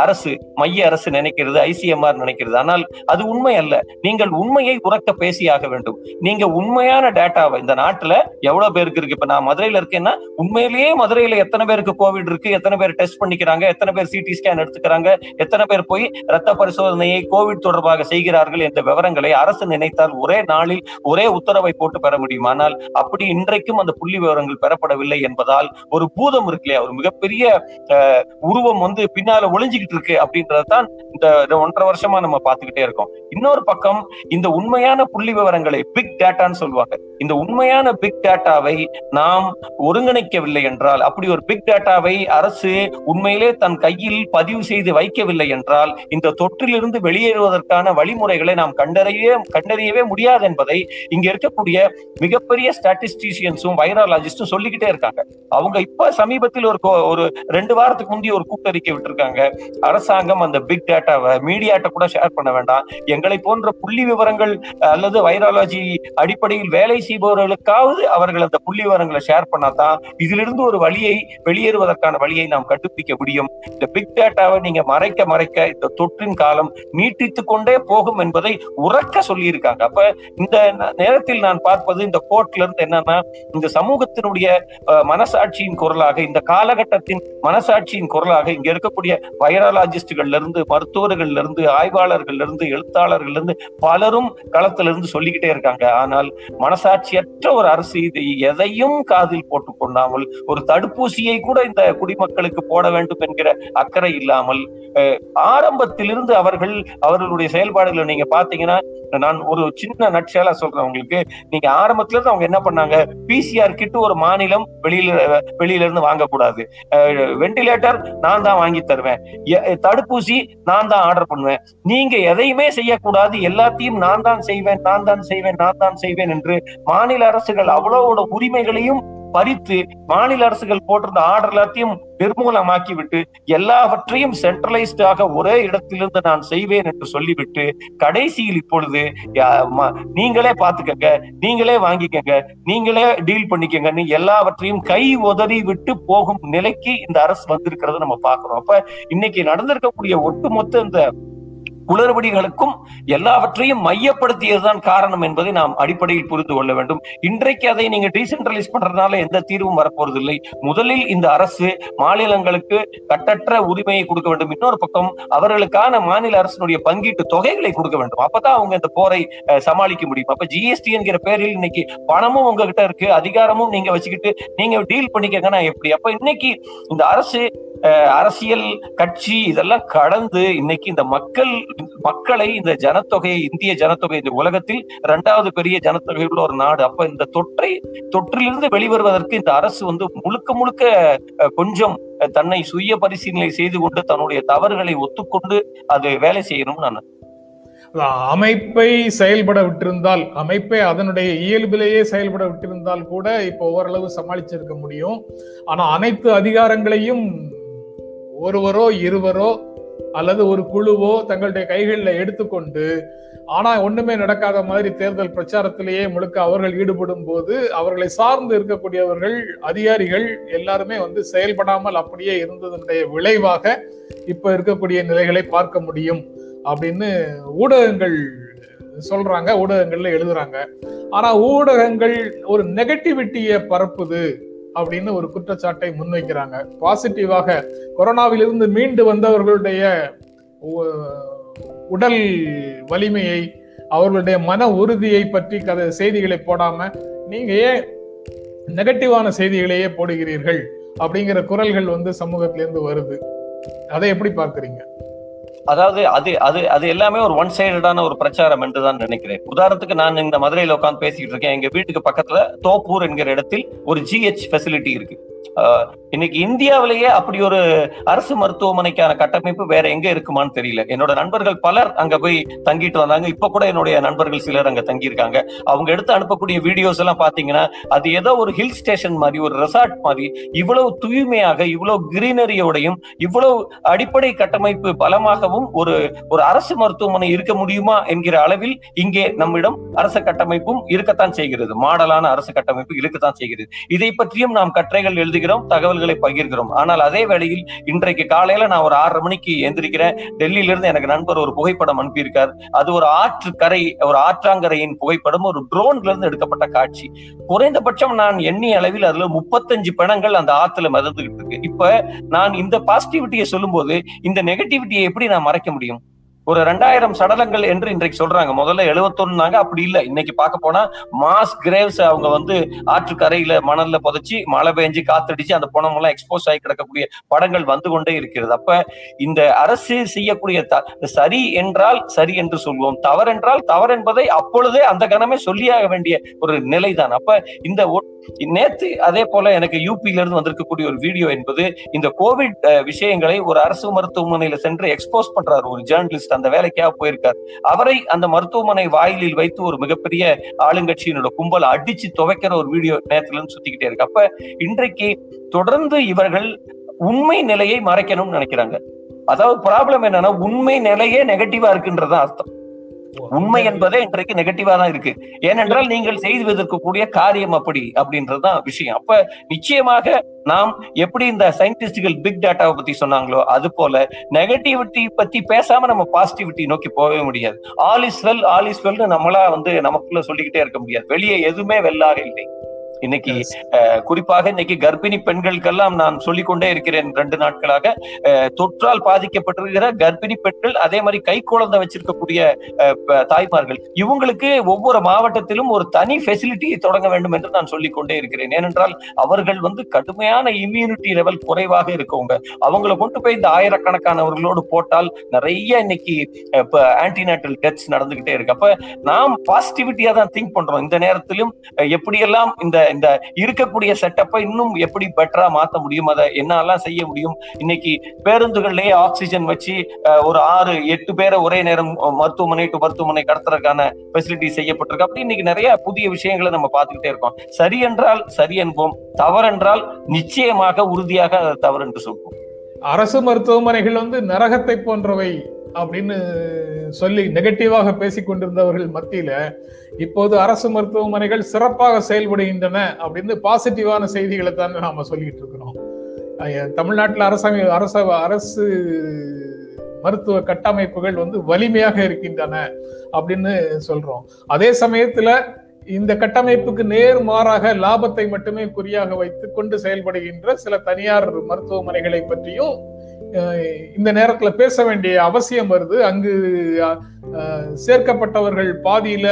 அரசு மைய அரசு நினைக்கிறது ஐசிஎம்ஆர் நினைக்கிறது. ஆனால் அது உண்மை அல்ல. நீங்கள் உண்மையை உறக்க பேசியாக வேண்டும். நீங்க உண்மையான டேட்டாவை இந்த நாட்டுல எவ்வளவு பேருக்கு இருக்கு? இப்ப நான் மதுரையில இருக்கேன்னா உண்மையிலேயே மதுரையில எத்தனை பேருக்கு கோவிட் இருக்கு? எத்தனை பேர் டெஸ்ட் பண்ணிக்கிறாங்க? எத்தனை பேர் சிடி ஸ்கேன் எடுத்துக்கிறாங்க. எத்தனை பேர் போய் ரத்த பரிசோதனையை கோவிட் தொடர்பாக செய்கிறார்கள் என்ற விவரங்களை அரசு நினைத்தால் ஒரே நாளில் ஒரே உத்தரவை போட்டு பெற முடியும். ஆனால் அப்படி இன்றைக்கும் அந்த புள்ளி விவரங்கள் பெறப்படவில்லை என்பதால் ஒரு பூதம் இருக்கு இல்லையா? ஒரு மிகப்பெரிய உருவம் வந்து பின்னால ஒளிஞ்சுக்கிட்டு இருக்கு அப்படின்றதான் இந்த ஒன்றரை வருஷமா நம்ம பார்த்துக்கிட்டே இருக்கோம். இன்னொரு பக்கம் இந்த உண்மையான புள்ளி விவரங்களை பிக் டேட்டான்னு சொல்லுவாங்க. இந்த உண்மையான பிக் டேட்டாவை நாம் ஒருங்கிணைக்கவில்லை என்றால் அப்படி ஒரு பிக் டேட்டாவை அரசு உண்மையிலே தன் கையில் பதிவு செய்து வைக்கவில்லை என்றால் இந்த தொற்றிலிருந்து வெளியேறுவதற்கான வழிமுறைகளை நாம் கண்டறிய கண்டறியவே முடியாது என்பதை இங்க இருக்கக்கூடிய மிகப்பெரிய ஸ்டாட்டிஸ்டீஷியன்ஸும் வைரலாஜிஸ்டும் சொல்லிக்கிட்டே இருக்காங்க. அவங்க இப்ப சமீபத்தில் ஒரு ஒரு ரெண்டு வாரத்துக்கு முந்தைய ஒரு கூட்டறிக்கை விட்டுருக்காங்க. அரசாங்கம் அந்த பிக் டேட்டாவை மீடியாட்ட கூட ஷேர் பண்ண வேண்டாம். எங்களை போன்ற புள்ளி விவரங்கள் அல்லது வைரலாஜி அடிப்படையில் வேலை செய்பவர்களுக்காவது அவர்கள் அந்த புள்ளி விவரங்களை ஷேர் பண்ணாதான் இதிலிருந்து ஒரு வழியை வெளியேறுவதற்கான வழியை நாம் கண்டுபிடிக்க முடியும். இந்த பிக் டேட்டாவை நீங்க மறைக்க மறைக்க இந்த தொற்றின் காலம் நீட்டித்து கொண்டே போகும் என்பதை உறக்க சொல்லியிருக்காங்க. அப்ப இந்த நேரத்தில் நான் பார்ப்பது இந்த கோட்ல இருந்து என்னன்னா இந்த சமூகத்தினுடைய மனசாட்சியின் குரலாக இந்த காலகட்டத்தின் மனசாட்சியின் குரலாக இங்க இருக்கக்கூடிய வைரலாஜிஸ்டுகள்ல இருந்து மருத்துவர்கள்ல இருந்து ஆய்வாளர்கள்ல இருந்து எழுத்தாளர்கள்ல இருந்து பலரும் களத்திலிருந்து சொல்லிக்கிட்டே இருக்காங்க. ஆனால் மனசாட்சி மனசாட்சியற்ற ஒரு அரசு இது எதையும் காதில் போட்டுக் கொண்டாமல் ஒரு தடுப்பூசியை கூட இந்த குடிமக்களுக்கு போட வேண்டும் என்கிற அக்கறை இல்லாமல் ஆரம்பத்திலிருந்து அவர்கள் அவர்களுடைய செயல்பாடுகளை நீங்க பாத்தீங்கன்னா நான் ஒரு சின்ன நட்சலா சொல்றேன் உங்களுக்கு. நீங்க ஆரம்பத்துல இருந்து அவங்க என்ன பண்ணாங்க? பிசிஆர் கிட்ட ஒரு மாநிலம் வெளியில வெளியில இருந்து வாங்கக்கூடாது வெண்டிலேட்டர் நான் தான் வாங்கி தருவேன். தடுப்பூசி நான் தான் ஆர்டர் பண்ணுவேன். நீங்க எதையுமே செய்யக்கூடாது. எல்லாத்தையும் நான் தான் செய்வேன் நான் தான் செய்வேன் நான் தான் செய்வேன் என்று மாநில அரசுகள் அவ்வளவோட உரிமைகளையும் பறித்து மாநில அரசுகள் போட்டிருந்த ஆர்டர் எல்லாத்தையும் நிர்மூலமாக்கி விட்டு எல்லாவற்றையும் சென்ட்ரலைஸ்டாக ஒரே இடத்திலிருந்து நான் செய்வேன் என்று சொல்லிவிட்டு கடைசியில் இப்பொழுது நீங்களே பாத்துக்கங்க நீங்களே வாங்கிக்கங்க நீங்களே டீல் பண்ணிக்கங்கன்னு எல்லாவற்றையும் கை உதறி விட்டு போகும் நிலைக்கு இந்த அரசு வந்திருக்கிறத நம்ம பாக்குறோம் அப்ப இன்னைக்கு நடந்திருக்கக்கூடிய ஒட்டுமொத்த இந்த குளறுபடிகளுக்கும் எல்லாவற்றையும் மையப்படுத்தியதுதான் காரணம் என்பதை நாம் அடிப்படையில் புரிந்து கொள்ள வேண்டும். இன்றைக்கு அதை நீங்க டீசென்ட்ரலைஸ் பண்றதுனால எந்த தீர்வும் வரப்போறதில்லை. முதலில் இந்த அரசு மாநிலங்களுக்கு கட்டற்ற உரிமையை கொடுக்க வேண்டும். இன்னொரு பக்கம் அவர்களுக்கான மாநில அரசினுடைய பங்கீட்டு தொகைகளை கொடுக்க வேண்டும். அப்பதான் அவங்க இந்த போரை சமாளிக்க முடியும். அப்ப ஜிஎஸ்டி என்கிற பேரில் இன்னைக்கு பணமும் உங்ககிட்ட இருக்கு. அதிகாரமும் நீங்க வச்சுக்கிட்டு நீங்க டீல் பண்ணிக்கங்கன்னா எப்படி? அப்ப இன்னைக்கு இந்த அரசு அரசியல் கட்சி இதெல்லாம் கடந்து இன்னைக்கு இந்த மக்கள் மக்களை இந்த ஜனத்தொகை இந்திய ஜனத்தொகை இந்த உலகத்தில் இரண்டாவது பெரிய ஜனத்தொகை உள்ள ஒரு நாடு. அப்ப இந்த தொற்றை தொற்றிலிருந்து வெளிவருவதற்கு இந்த அரசு வந்து முழுக்க முழுக்க கொஞ்சம் தன்னை சுய பரிசீலனை செய்து கொண்டு தன்னுடைய தவறுகளை ஒத்துக்கொண்டு அது வேலை செய்யணும்னு நான் அமைப்பை செயல்பட விட்டிருந்தால் அமைப்பை அதனுடைய இயல்பிலேயே செயல்பட விட்டிருந்தால் கூட இப்போ ஓரளவு சமாளிச்சிருக்க முடியும். ஆனா அனைத்து அதிகாரங்களையும் ஒருவரோ இருவரோ அல்லது ஒரு குழுவோ தங்களுடைய கைகளில் எடுத்துக்கொண்டு ஆனா ஒண்ணுமே நடக்காத மாதிரி தேர்தல் பிரச்சாரத்திலேயே முழுக்க அவர்கள் ஈடுபடும் போது அவர்களை சார்ந்து இருக்கக்கூடியவர்கள் அதிகாரிகள் எல்லாருமே வந்து செயல்படாமல் அப்படியே இருந்ததனுடைய விளைவாக இப்ப இருக்கக்கூடிய நிலைகளை பார்க்க முடியும் அப்படின்னு ஊடகங்கள் சொல்றாங்க ஊடகங்கள்ல எழுதுறாங்க. ஆனா ஊடகங்கள் ஒரு நெகட்டிவிட்டியை பரப்புது. அப்படின்னு ஒரு குற்றச்சாட்டை முன்வைக்கிறாங்க. பாசிட்டிவாக கொரோனாவிலிருந்து மீண்டு வந்தவர்களுடைய உடல் வலிமையை அவர்களுடைய மன உறுதியை பற்றி கதை செய்திகளை போடாம நீங்க ஏன் நெகட்டிவான செய்திகளையே போடுகிறீர்கள்? அப்படிங்கிற குரல்கள் வந்து சமூகத்திலேருந்து வருது. அதை எப்படி பார்க்குறீங்க? அதாவது அது அது அது எல்லாமே ஒரு ஒன் சைடடான ஒரு பிரச்சாரம் என்று தான் நினைக்கிறேன். உதாரணத்துக்கு நான் இந்த மதுரையில உட்காந்து பேசிக்கிட்டு இருக்கேன். எங்க வீட்டுக்கு பக்கத்துல தோப்பூர் என்கிற இடத்தில் ஒரு ஜிஹெச் ஃபெசிலிட்டி இருக்கு. இன்னைக்கு இந்தியாவிலேயே அப்படி ஒரு அரசு மருத்துவமனைக்கான கட்டமைப்பு வேற எங்க இருக்குமான்னு தெரியல. என்னோட நண்பர்கள் பலர் அங்க போய் தங்கிட்டு வந்தாங்க. இப்ப கூட என்னுடைய நண்பர்கள் சிலர் அங்க தங்கியிருக்காங்க. அவங்க எடுத்து அனுப்பக்கூடிய வீடியோஸ் எல்லாம் பாத்தீங்கன்னா அது ஏதோ ஒரு ஹில் ஸ்டேஷன் மாதிரி ஒரு ரெசார்ட் மாதிரி இவ்வளவு தூய்மையாக இவ்வளவு கிரீனரியோடையும் இவ்வளவு அடிப்படை கட்டமைப்பு பலமாகவும் ஒரு ஒரு அரசு மருத்துவமனை இருக்க முடியுமா என்கிற அளவில் இங்கே நம்மிடம் அரசு கட்டமைப்பும் இருக்கத்தான் செய்கிறது. மாடலான அரசு கட்டமைப்பு இருக்கத்தான் செய்கிறது. இதை பற்றியும் நாம் கற்றைகள் எழுதுகிறோம் தகவல்களை பகிர்கிறோம். ஆனால் அதே வேளையில் இன்றைக்கு காலையில நான் ஒரு ஆறரை மணிக்கு எந்திரிக்கிறேன். டெல்லியிலிருந்து எனக்கு நண்பர் ஒரு புகைப்படம் அனுப்பியிருக்கார். அது ஒரு ஆற்று கரை ஒரு ஆற்றாங்கரையின் புகைப்படம் ஒரு ட்ரோன்ல இருந்து எடுக்கப்பட்ட காட்சி. குறைந்தபட்சம் நான் எண்ணிய அளவில் அதுல முப்பத்தஞ்சு பணங்கள் அந்த ஆத்துல மிதந்துகிட்டு இருக்கு. இப்ப நான் இந்த பாசிட்டிவிட்டியை சொல்லும் போது இந்த நெகட்டிவிட்டியை எப்படி நான் மறைக்க முடியும்? ஒரு ரெண்டாயிரம் சடலங்கள் என்று இன்றைக்கு சொல்றாங்க. முதல்ல எழுபத்தொன்னாங்க அப்படி இல்லை. இன்னைக்கு பார்க்க போனா மாஸ் கிரேவ்ஸ் அவங்க வந்து ஆற்றுக்கரையில மணல்ல புதைச்சி மழை பெஞ்சு காத்தடிச்சு அந்த பணம் எல்லாம் எக்ஸ்போஸ் ஆகி கிடக்கக்கூடிய படங்கள் வந்து கொண்டே இருக்கிறது. அப்ப இந்த அரசு செய்யக்கூடிய சரி என்றால் சரி என்று சொல்வோம். தவறென்றால் தவறு என்பதை அப்பொழுதே அந்த கணமே சொல்லியாக வேண்டிய ஒரு நிலைதான். அப்ப இந்த நேத்து அதே போல எனக்கு யூபியில இருந்து வந்திருக்கக்கூடிய ஒரு வீடியோ என்பது இந்த கோவிட் விஷயங்களை ஒரு அரசு மருத்துவமனையில சென்று எக்ஸ்போஸ் பண்றாரு ஒரு ஜேர்னலிஸ்ட் அந்த வேலைக்காக போயிருக்கார். அவரை அந்த மருத்துவமனை வாயிலில் வைத்து ஒரு மிகப்பெரிய ஆளுங்கட்சியினோட கும்பல் அடிச்சு துவைக்கிற ஒரு வீடியோ நேரத்துல சுத்திக்கிட்டே இருக்கு. அப்ப இன்றைக்கு தொடர்ந்து இவர்கள் உண்மை நிலையை மறைக்கணும்னு நினைக்கிறாங்க. அதாவது ப்ராப்ளம் என்னன்னா உண்மை நிலையே நெகட்டிவா இருக்குன்றதா அர்த்தம். உண்மை என்பதே இன்றைக்கு நெகட்டிவா தான் இருக்கு. ஏனென்றால் நீங்கள் செய்துவதற்கக்கூடிய காரியம் அப்படி அப்படின்றதுதான் விஷயம். அப்ப நிச்சயமாக நாம் எப்படி இந்த சயின்டிஸ்டுகள் பிக் டேட்டாவை பத்தி சொன்னாங்களோ அது போல நெகட்டிவிட்டி பத்தி பேசாம நம்ம பாசிட்டிவிட்டி நோக்கி போகவே முடியாது. All is well all is வெல்னு நம்மளா வந்து நமக்குள்ள சொல்லிக்கிட்டே இருக்க முடியாது. வெளியே எதுவுமே வெல்லாக இல்லை. இன்னைக்கு குறிப்பாக இன்னைக்கு கர்ப்பிணி பெண்களுக்கெல்லாம் நான் சொல்லிக்கொண்டே இருக்கிறேன் ரெண்டு நாட்களாக. தொற்றால் பாதிக்கப்பட்டிருக்கிற கர்ப்பிணி பெண்கள் அதே மாதிரி கை குழந்தை வச்சிருக்கக்கூடிய தாய்மார்கள் இவங்களுக்கு ஒவ்வொரு மாவட்டத்திலும் ஒரு தனி ஃபெசிலிட்டியை தொடங்க வேண்டும் என்று நான் சொல்லிக்கொண்டே இருக்கிறேன். ஏனென்றால் அவர்கள் வந்து கடுமையான இம்யூனிட்டி லெவல் குறைவாக இருக்கவங்க. அவங்கள கொண்டு போய் இந்த ஆயிரக்கணக்கானவர்களோடு போட்டால் நிறைய இன்னைக்கு ஆன்டிநேட்டல் டெத்ஸ் நடந்துகிட்டே இருக்கு. அப்ப நாம் பாசிட்டிவிட்டியா தான் திங்க் பண்றோம். இந்த நேரத்திலும் எப்படியெல்லாம் இந்த இந்த இருக்கக்கூடிய செட்டப்பை இன்னும் எப்படி பெட்டரா மாத்த முடியும்? அதை என்னெல்லாம் செய்ய முடியும்? இன்னைக்கு பேருந்துகள்லயே ஆக்சிஜன் வச்சு ஒரு ஆறு எட்டு பேரை ஒரே நேரம் மருத்துவமனை டு மருத்துவமனை கடத்துறதுக்கான ஃபெசிலிட்டி செய்யப்பட்டிருக்கு. அப்படி இன்னைக்கு நிறைய புதிய விஷயங்களை நம்ம பார்த்துக்கிட்டே இருக்கோம். சரி என்றால் சரி என்போம். தவறென்றால் நிச்சயமாக உறுதியாக அதை தவறு என்று சொல்வோம். அரசு மருத்துவமனைகள் வந்து நரகத்தை போன்றவை. அப்படின்னு சொல்லி நெகட்டிவாக பேசிக் கொண்டிருந்தவர்கள் மத்தியில இப்போது அரசு மருத்துவமனைகள் சிறப்பாக செயல்படுகின்றன அப்படின்னு பாசிட்டிவான செய்திகளை தானே நாம சொல்லிட்டு இருக்கிறோம். தமிழ்நாட்டில் அரசாங்க அரச அரசு மருத்துவ கட்டமைப்புகள் வந்து வலிமையாக இருக்கின்றன அப்படின்னு சொல்றோம். அதே சமயத்துல இந்த கட்டமைப்புக்கு நேர் மாறாக லாபத்தை மட்டுமே குறியாக வைத்து கொண்டு செயல்படுகின்ற சில தனியார் மருத்துவமனைகளை பற்றியும் இந்த நேரத்துல பேச வேண்டிய அவசியம் வருது. அங்கு சேர்க்கப்பட்டவர்கள் பாதியில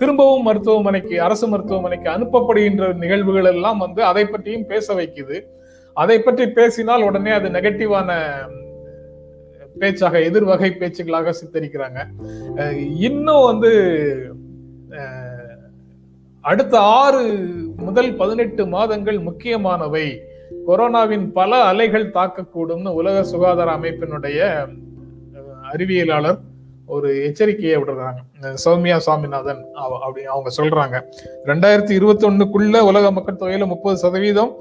திரும்பவும் மருத்துவமனைக்கு அரசு மருத்துவமனைக்கு அனுப்பப்படுகின்ற நிகழ்வுகள் எல்லாம் வந்து அதை பற்றியும் பேச வைக்குது. அதை பற்றி பேசினால் உடனே அது நெகட்டிவான பேச்சாக எதிர்வகை பேச்சுகளாக சித்தரிக்கிறாங்க. இன்னும் வந்து அடுத்த ஆறு முதல் பதினெட்டு மாதங்கள் முக்கியமானவை. கொரோனாவின் பல அலைகள் தாக்கக்கூடும்னு உலக சுகாதார அமைப்பினுடைய அறிவியலாளர் ஒரு எச்சரிக்கையை விடுறாங்க. சௌமியா சுவாமிநாதன் அவ- அப்படி அவங்க சொல்றாங்க. ரெண்டாயிரத்தி இருபத்தி ஒண்ணுக்குள்ள உலக மக்கள் தொகையில முப்பது சதவீதம்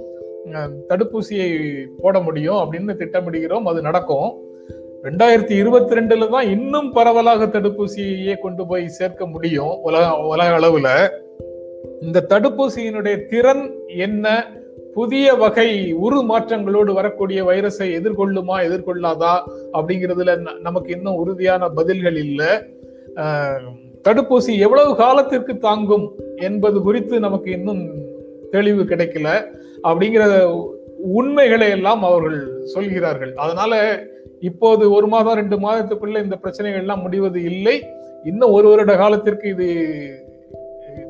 தடுப்பூசியை போட முடியும் அப்படின்னு திட்டமிடுகிறோம். அது நடக்கும். ரெண்டாயிரத்தி இருபத்தி ரெண்டுல தான் இன்னும் பரவலாக தடுப்பூசியே கொண்டு போய் சேர்க்க முடியும். உலக உலக அளவுல. இந்த தடுப்பூசியினுடைய திறன் என்ன? புதிய வகை உரு மாற்றங்களோடு வரக்கூடிய வைரஸை எதிர்கொள்ளுமா எதிர்கொள்ளாதா அப்படிங்கிறதுல ந- நமக்கு இன்னும் உறுதியான பதில்கள் இல்லை. தடுப்பூசி எவ்வளவு காலத்திற்கு தாங்கும் என்பது குறித்து நமக்கு இன்னும் தெளிவு கிடைக்கல அப்படிங்கிற உண்மைகளை எல்லாம் அவர்கள் சொல்கிறார்கள். அதனால இப்போது ஒரு மாதம் ரெண்டு மாதத்துக்குள்ள இந்த பிரச்சனைகள் எல்லாம் முடிவது இல்லை. இன்னும் ஒரு வருட காலத்திற்கு இது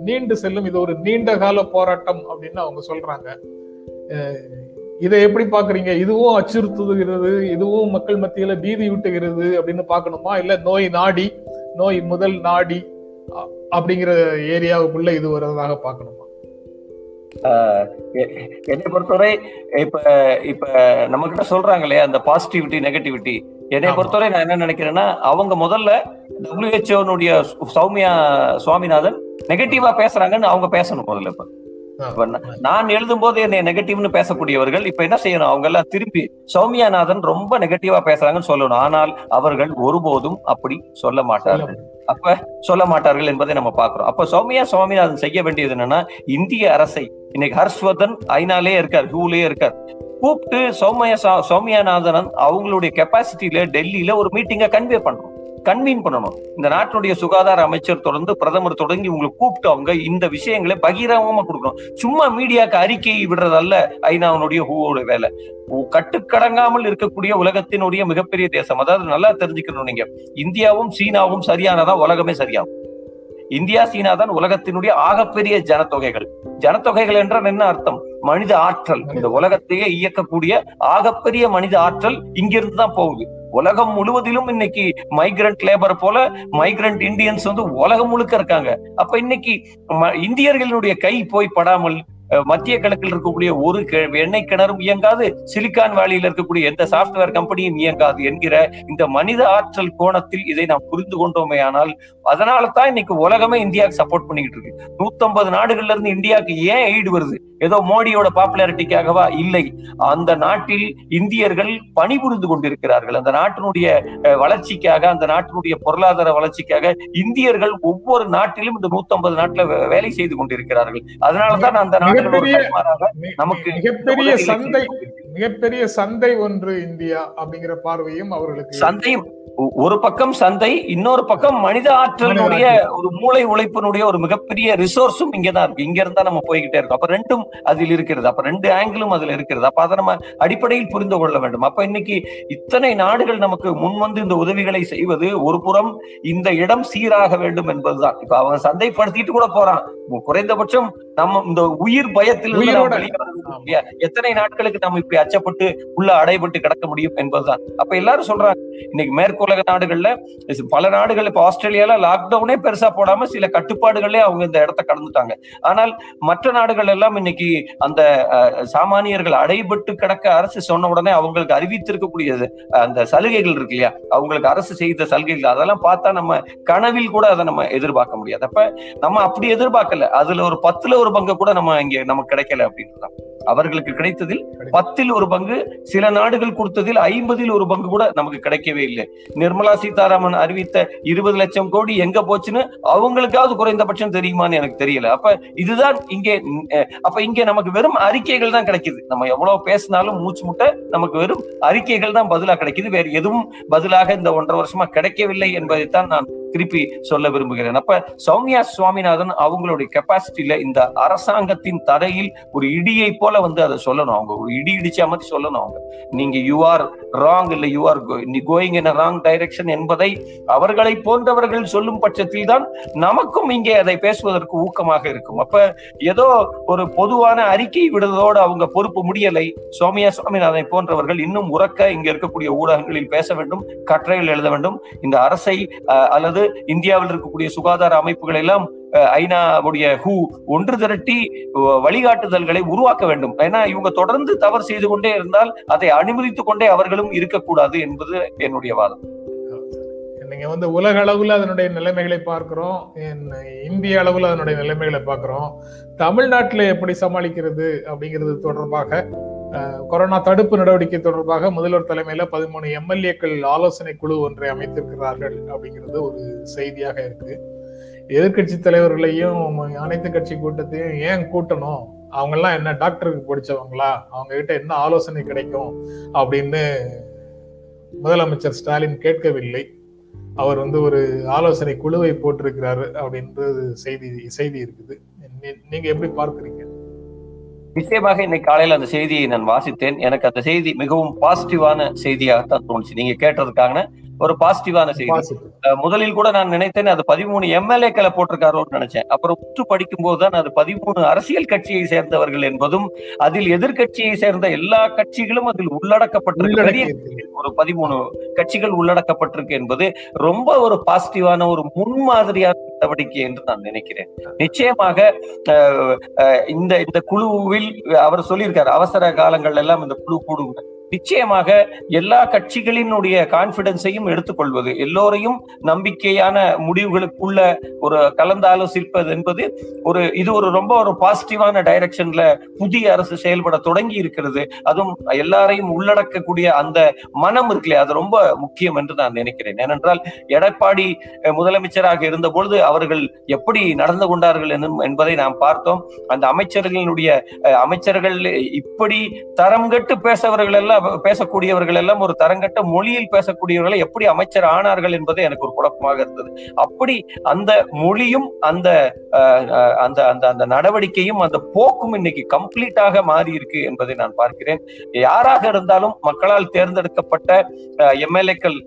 நீண்டு செல்லும். இது ஒரு நீண்ட கால போராட்டம் அப்படின்னு அவங்க சொல்றாங்க. இதை எப்படி பாக்குறீங்க இதுவும் அச்சுறுத்துகிறது இதுவும் மக்கள் மத்தியில பீதி விட்டுகிறது அப்படின்னு பார்க்கணுமா? இல்ல நோய் நாடி நோய் முதல் நாடி அப்படிங்கிற ஏரியாவுக்குள்ள இது வர்றதாக பார்க்கணுமா? என்னை பொறுத்தவரை இப்ப இப்ப நம்ம கிட்ட சொல்றாங்க இல்லையா அந்த பாசிட்டிவிட்டி நெகட்டிவிட்டி என்னை. பொறுத்தவரை நான் என்ன நினைக்கிறேன்னா அவங்க முதல்ல டபிள்யூஹெச்ஓனுடைய சௌமியா சுவாமிநாதன் நெகட்டிவா பேசுறாங்கன்னு அவங்க பேசணும் முதல்ல இப்ப. நான் எழுதும் போது என்னை நெகட்டிவ்னு பேசக்கூடியவர்கள் இப்ப என்ன செய்யணும்? அவங்க எல்லாம் திருப்பி சௌமியாநாதன் ரொம்ப நெகட்டிவா பேசுறாங்கன்னு சொல்லணும். ஆனால் அவர்கள் ஒருபோதும் அப்படி சொல்ல மாட்டார்கள். அப்ப சொல்ல மாட்டார்கள் என்பதை நம்ம பார்க்கிறோம். அப்ப சௌமியா சுவாமிநாதன் செய்ய வேண்டியது என்னன்னா இந்திய அரசை இன்னைக்கு ஹர்ஷ்வர்தன் ஐநாலே இருக்கார் ஹூலே இருக்கார். கூப்பிட்டு சௌமியா சா- சௌமியாநாதன் அவங்களுடைய கெப்பாசிட்டியில டெல்லியில ஒரு மீட்டிங்கை கன்வே பண்ணணும் கன்வீன் பண்ணணும். இந்த நாட்டினுடைய சுகாதார அமைச்சர் தொடர்ந்து பிரதமர் தொடங்கி உங்களை கூப்பிட்டு அவங்க இந்த விஷயங்களை பகிரங்கமா கொடுக்கணும். சும்மா மீடியாக்கு அறிக்கையை விடுறதல்ல ஐநாவுடைய ஹூவோட வேலை. கட்டுக்கடங்காமல் இருக்கக்கூடிய உலகத்தினுடைய மிகப்பெரிய தேசம். அதாவது நல்லா தெரிஞ்சுக்கணும் நீங்க. இந்தியாவும் சீனாவும் சரியானதா? உலகமே சரியாகும். இந்தியா சீனா தான் உலகத்தினுடைய ஆகப்பெரிய ஜனத்தொகைகள். ஜனத்தொகைகள் என்றால் என்ன அர்த்தம்? மனித ஆற்றல். இந்த உலகத்தையே இயக்கக்கூடிய ஆகப்பெரிய மனித ஆற்றல் இங்கிருந்து தான் போகுது. உலகம் முழுவதிலும் இன்னைக்கு மைக்ரண்ட் லேபர் போல மைக்ரண்ட் இந்தியன்ஸ் வந்து உலகம் முழுக்க இருக்காங்க. அப்ப இன்னைக்கு ம- இந்தியர்களுடைய கை போய் படாமல் மத்திய கிழக்கில் இருக்கக்கூடிய ஒரு கி- எண்ணெய் கிணறும் இயங்காது சிலிக்கான் வேலியில் இருக்கக்கூடிய எந்த சாப்ட்வேர் கம்பெனியும் இயங்காது என்கிற இந்த மனித ஆற்றல் கோணத்தில் இதை நாம் புரிந்து கொண்டோமே ஆனால் அதனால தான் இன்னைக்கு உலகமே இந்தியாவுக்கு சப்போர்ட் பண்ணிக்கிட்டு இருக்கு. நூத்தம்பது நாடுகள்ல இருந்து இந்தியாவுக்கு ஏன் எய்டு வருது? ஏதோ மோடியோட பாப்புலாரிட்டிக்காகவா இல்லை. அந்த நாட்டில் இந்தியர்கள் பணிபுரிந்து கொண்டிருக்கிறார்கள். அந்த நாட்டினுடைய வளர்ச்சிக்காக அந்த நாட்டினுடைய பொருளாதார வளர்ச்சிக்காக இந்தியர்கள் ஒவ்வொரு நாட்டிலும் இந்த நூத்தம்பது நாட்டுல வேலை செய்து கொண்டிருக்கிறார்கள். அதனாலதான் அந்த நாடு மிகப்பெரிய நமக்கு மிகப்பெரிய சந்தை. மிகப்பெரிய சந்தை ஒன்று இந்தியா அப்படிங்கிற பார்வையும் அவர்களுக்கு சந்தையும் ஒ- ஒரு பக்கம் சந்தை இன்னொரு பக்கம் மனித ஆற்றலினுடைய ஒரு மூளை உழைப்பினுடைய ஒரு மிகப்பெரிய ரிசோர்ஸும் இங்கதான் இருக்கு. இங்க இருந்தா நம்ம போய்கிட்டே இருக்கோம். அப்ப ரெண்டும் அதில் இருக்கிறது. அப்ப ரெண்டு ஆங்கிளும் அதுல இருக்கிறது. அப்ப அதை நம்ம அடிப்படையில் புரிந்து கொள்ள வேண்டும். அப்ப இன்னைக்கு இத்தனை நாடுகள் நமக்கு முன் வந்து இந்த உதவிகளை செய்வது ஒரு புறம் இந்த இடம் சீராக வேண்டும் என்பதுதான். இப்ப அவன் சந்தைப்படுத்திட்டு கூட போறான். குறைந்தபட்சம் நம்ம இந்த உயிர் இல்லையா? எத்தனை நாட்களுக்கு நம்ம இப்படி அச்சப்பட்டு உள்ள அடைபட்டு கிடக்க முடியும் என்பதுதான். அப்ப எல்லாரும் சொல்றாங்க இன்னைக்கு மேற்குலக நாடுகள்ல பல நாடுகள் இப்ப ஆஸ்திரேலியால லாக்டவுனே பெருசா போடாம சில கட்டுப்பாடுகளே அவங்க இந்த இடத்த கடந்துட்டாங்க. ஆனால் மற்ற நாடுகள் எல்லாம் இன்னைக்கு அந்த சாமானியர்கள் அடைபட்டு கிடக்க அரசு சொன்ன உடனே அவங்களுக்கு அறிவித்திருக்கக்கூடிய அந்த சலுகைகள் இருக்கு இல்லையா? அவங்களுக்கு அரசு செய்த சலுகைகள் அதெல்லாம் பார்த்தா நம்ம கனவில் கூட அதை நம்ம எதிர்பார்க்க முடியாது. அப்ப நம்ம அப்படி எதிர்பார்க்கல. அதுல ஒரு பத்துல ஒரு பங்கு கூட நம்ம இங்க நமக்கு கிடைக்கல அப்படின்றதான் அவர்களுக்கு கிடைத்ததில் பத்தில் ஒரு பங்கு சில நாடுகள் கொடுத்ததில் ஐம்பதில் ஒரு பங்கு கூட நமக்கு கிடைக்கவே இல்லை. நிர்மலா சீதாராமன் அறிவித்த இருபது லட்சம் கோடி எங்க போச்சுன்னு அவங்களுக்காவது குறைந்தபட்சம் தெரியுமான்னு எனக்கு தெரியல. அப்ப இதுதான் இங்கே அப்ப இங்க நமக்கு வெறும் அறிக்கைகள் தான் கிடைக்குது. நம்ம எவ்வளவு பேசினாலும் மூச்சு முட்டை நமக்கு வெறும் அறிக்கைகள் தான் பதிலா கிடைக்குது. வேற எதுவும் பதிலாக இந்த ஒன்றரை வருஷமா கிடைக்கவில்லை என்பதைத்தான் நான் திருப்பி சொல்ல விரும்புகிறேன். அப்ப சௌமியா சுவாமிநாதன் அவங்களுடைய கெப்பாசிட்டியில இந்த அரசாங்கத்தின் தரையில் ஒரு இடியை போல வந்து அதை சொல்லணும் அவங்க. ஒரு இடி இடிச்சா மாதிரி சொல்லணும் அவங்க. நீங்க யூ ஆர் ராங் இல்ல you are going in wrong direction என்பதை அவர்களை போன்றவர்கள் சொல்லும் பட்சத்தில் தான் நமக்கும் இங்கே அதை பேசுவதற்கு ஊக்கமாக இருக்கும். அப்ப ஏதோ ஒரு பொதுவான அறிக்கை விடுவதோடு அவங்க பொறுப்பு முடியலை. சோமியா சுவாமிநாதனை போன்றவர்கள் இன்னும் உறக்க இங்க இருக்கக்கூடிய ஊடகங்களில் பேச வேண்டும் கட்டுரைகள் எழுத வேண்டும். இந்த அரசை அல்லது இந்தியாவில் இருக்கக்கூடிய சுகாதார அமைப்புகள் எல்லாம் ஐநாவுடைய ஹூ ஒன்று திரட்டி வழிகாட்டுதல்களை உருவாக்க வேண்டும். ஏன்னா இவங்க தொடர்ந்து தவறு செய்து கொண்டே இருந்தால் அதை அனுமதித்துக் கொண்டே அவர்களும் இருக்கக்கூடாது என்பது என்னுடைய வாதம். நீங்க வந்து உலக அளவுல அதனுடைய நிலைமைகளை பார்க்கிறோம். இந்திய அளவுல அதனுடைய நிலைமைகளை பார்க்கிறோம். தமிழ்நாட்டில் எப்படி சமாளிக்கிறது அப்படிங்கிறது தொடர்பாக கொரோனா தடுப்பு நடவடிக்கை தொடர்பாக முதல்வர் தலைமையில பதிமூணு எம்எல்ஏக்கள் ஆலோசனை குழு ஒன்றை அமைத்திருக்கிறார்கள் அப்படிங்கிறது ஒரு செய்தியாக இருக்கு. எதிர்கட்சி தலைவர்களையும் அனைத்து கட்சி கூட்டத்தையும் ஏன் கூட்டணும்? அவங்க எல்லாம் என்ன டாக்டருக்கு படிச்சவங்களா? அவங்க கிட்ட என்ன ஆலோசனை கிடைக்கும்? அப்படின்னு முதலமைச்சர் ஸ்டாலின் கேட்கவில்லை. அவர் வந்து ஒரு ஆலோசனை குழுவை போட்டிருக்கிறாரு அப்படின்றது செய்தி செய்தி இருக்குது. நீங்க எப்படி பார்க்குறீங்க? நிச்சயமாக இன்னைக்கு காலையில அந்த செய்தியை நான் வாசித்தேன். எனக்கு அந்த செய்தி மிகவும் பாசிட்டிவான செய்தியாகத்தான் தோணுச்சு. நீங்க கேட்டதுக்காக ஒரு பாசிட்டிவான செய்தி. முதலில் கூட நான் நினைத்தேன் அது பதிமூணு எம்எல்ஏக்களை போட்டிருக்காரோன்னு நினைச்சேன். அப்புறம் உற்று படிக்கும் போதுதான் அது பதிமூணு அரசியல் கட்சியை சேர்ந்தவர்கள் என்பதும் அதில் எதிர்கட்சியை சேர்ந்த எல்லா கட்சிகளும் அதில் உள்ளடக்கப்பட்டிருக்கு. ஒரு பதிமூணு கட்சிகள் உள்ளடக்கப்பட்டிருக்கு என்பது ரொம்ப ஒரு பாசிட்டிவான ஒரு முன்மாதிரியான நடவடிக்கை என்று நான் நினைக்கிறேன். நிச்சயமாக இந்த இந்த குழுவில் அவர் சொல்லியிருக்காரு அவசர காலங்கள் எல்லாம் இந்த குழு கூடுங்க நிச்சயமாக எல்லா கட்சிகளினுடைய கான்பிடன்ஸையும் எடுத்துக்கொள்வது எல்லோரையும் நம்பிக்கையான முடிவுகளுக்குள்ள ஒரு கலந்தாலோசிப்பது என்பது ஒரு இது ஒரு ரொம்ப ஒரு பாசிட்டிவான டைரக்ஷன்ல புதிய அரசு செயல்பட தொடங்கி இருக்கிறது அதுவும் எல்லாரையும் உள்ளடக்கக்கூடிய அந்த மனம் இருக்குல்லையே அது ரொம்ப முக்கியம் என்று நான் நினைக்கிறேன். ஏனென்றால் எடப்பாடி முதலமைச்சராக இருந்த பொழுது அவர்கள் எப்படி நடந்து கொண்டார்கள் என்பதை நாம் பார்த்தோம். அந்த அமைச்சர்களினுடைய அமைச்சர்கள் இப்படி தரம் கட்டு பேசவர்கள் எல்லாம் பேசக்கூடியவர்கள் எல்லாம் ஒரு தரங்கட்ட மொழியில் பேசக்கூடியவர்களை எப்படி அமைச்சர் ஆனார்கள் என்பது எனக்கு ஒரு குழப்பமாக இருந்தது. அப்படி அந்த மொழியும் அந்த அந்த அந்த அந்த நடவடிக்கையும் அந்த போக்கும் இன்னைக்கு கம்ப்ளீட்டாக மாறி இருக்கு என்பதை நான் பார்க்கிறேன். யாராக இருந்தாலும் மக்களால் தேர்ந்தெடுக்கப்பட்ட எம்எல்ஏக்கள்